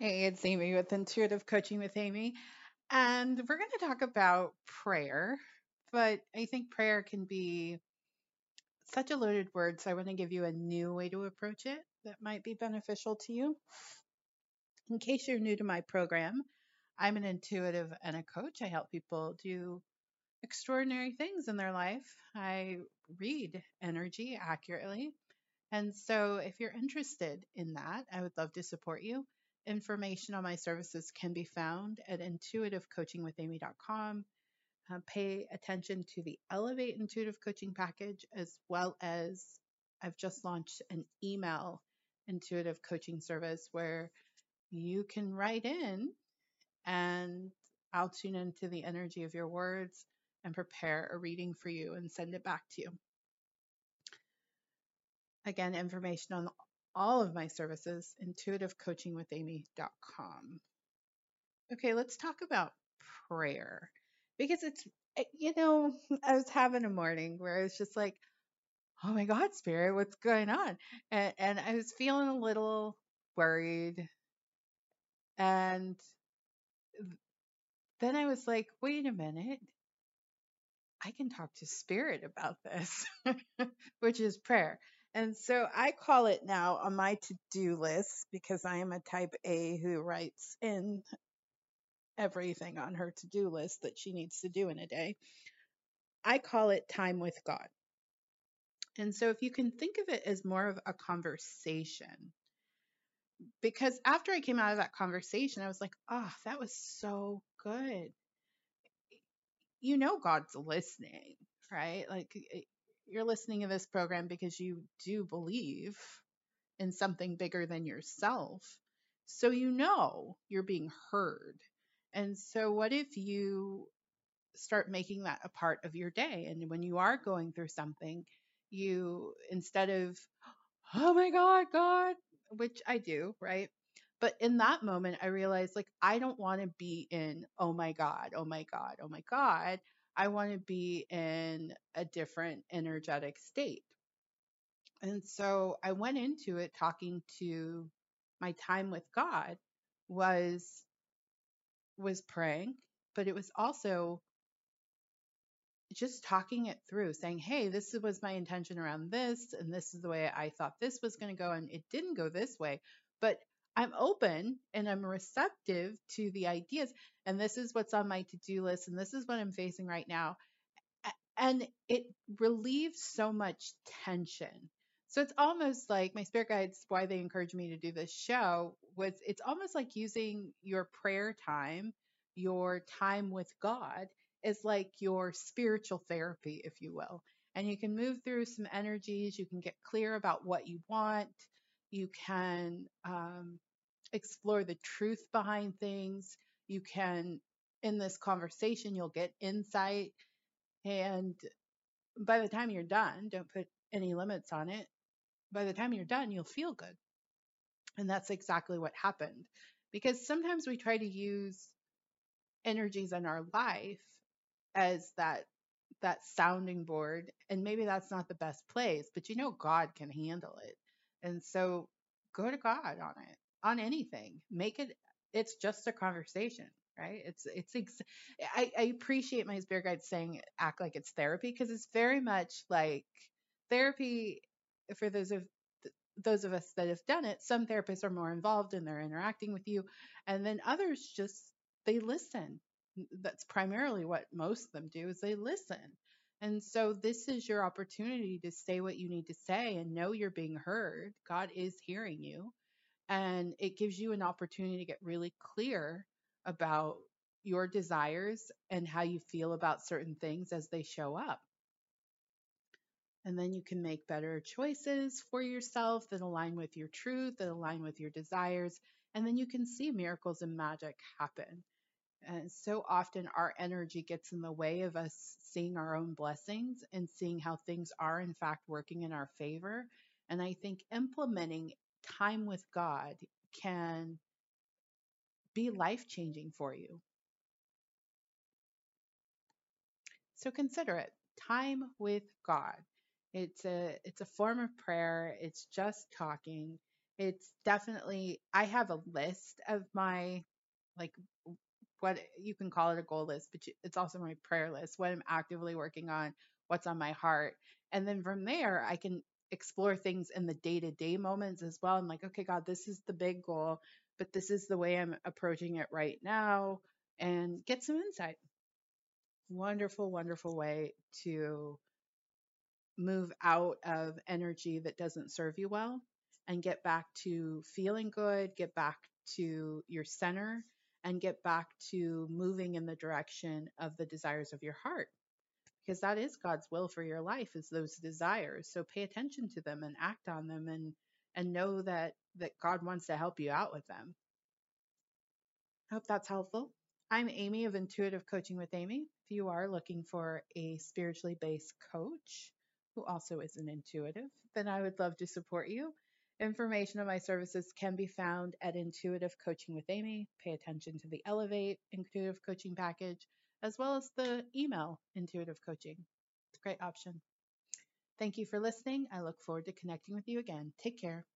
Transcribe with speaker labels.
Speaker 1: Hey, it's Amy with Intuitive Coaching with Amy. And we're going to talk about prayer, but I think prayer can be such a loaded word. So I want to give you a new way to approach it that might be beneficial to you. In case you're new to my program, I'm an intuitive and a coach. I help people do extraordinary things in their life. I read energy accurately And so, if you're interested in that, I would love to support you. Information on my services can be found at intuitivecoachingwithamy.com. Uh, pay attention to the Elevate Intuitive Coaching Package, as well as I've just launched an email intuitive coaching service where you can write in and I'll tune into the energy of your words and prepare a reading for you and send it back to you. Again, information on all of my services, intuitivecoachingwithamy.com. Okay, let's talk about prayer because it's, eh, you know, I was having a morning where I was just like, oh my God, Spirit, what's going on? And, and I was feeling a little worried. And then I was like, wait a minute. I can talk to spirit about this, which is prayer. And so I call it now on my to do list because I am a type A who writes in everything on her to do list that she needs to do in a day. I call it time with God. And so if you can think of it as more of a conversation, because after I came out of that conversation, I was like, oh, that was so good you know God's listening, right? Like eh, you're listening to this program because you do believe in something bigger than yourself. So you know you're being heard. And so what if you start making that a part of your day and when you are going through something, you instead of oh my god, God, which I do, right? But in that moment, I realized like, I don't want to be in, oh my God, oh my God, oh my God. I want to be in a different energetic state. And so I went into it talking to my time with God was was praying, but it was also just talking it through, saying, "Hey, this was my intention around this, and this is the way I thought this was going to go, and it didn't go this way." But I'm open and I'm receptive to the ideas, and this is what's on my to-do list, and this is what I'm facing right now, and it relieves so much tension. So it's almost like my spirit guides, why they encouraged me to do this show was it's almost like using your prayer time, your time with God is like your spiritual therapy, if you will. And you can move through some energies, you can get clear about what you want, you can um, explore the truth behind things, you can, in this conversation, you'll get insight. And by the time you're done, don't put any limits on it. By the time you're done, you'll feel good. And that's exactly what happened. Because sometimes we try to use energies in our life as that that sounding board and maybe that's not the best place but you know god can handle it and so go to god on it on anything. Make it it's just a conversation right? It's it's ex- I, I appreciate my spirit guide saying act like it's therapy because it's very much like therapy for those of those of us that have done it some therapists are more involved and they're interacting with you and then others just they listen. That's primarily what most of them do is they listen. And so this is your opportunity to say what you need to say and know you're being heard. God is hearing you and it gives you an opportunity to get really clear about your desires and how you feel about certain things as they show up and then you can make better choices for yourself that align with your truth, that align with your desires. And then you can see miracles and magic happen. And so often our energy gets in the way of us seeing our own blessings and seeing how things are, in fact, working in our favor. And I think implementing time with God can be life changing for you. So consider it time with God. It's a it's a form of prayer. It's just talking. It's definitely, I have a list of my, like, what you can call it a goal list, but it's also my prayer list, what I'm actively working on, what's on my heart. And then from there, I can explore things in the day to day moments as well. I'm like, okay, God, this is the big goal, but this is the way I'm approaching it right now and get some insight. Wonderful, wonderful way to move out of energy that doesn't serve you well and get back to feeling good, get back to your center, and get back to moving in the direction of the desires of your heart. Because that is God's will for your life is those desires. So pay attention to them and act on them and and know that that God wants to help you out with them. I hope that's helpful. I'm Amy of Intuitive Coaching with Amy. If you are looking for a spiritually based coach, who also is an intuitive, then I would love to support you. Information on my services can be found at Intuitive Coaching with Amy. Pay attention to the Elevate Intuitive Coaching package, as well as the email Intuitive Coaching. It's a great option. Thank you for listening. I look forward to connecting with you again. Take care.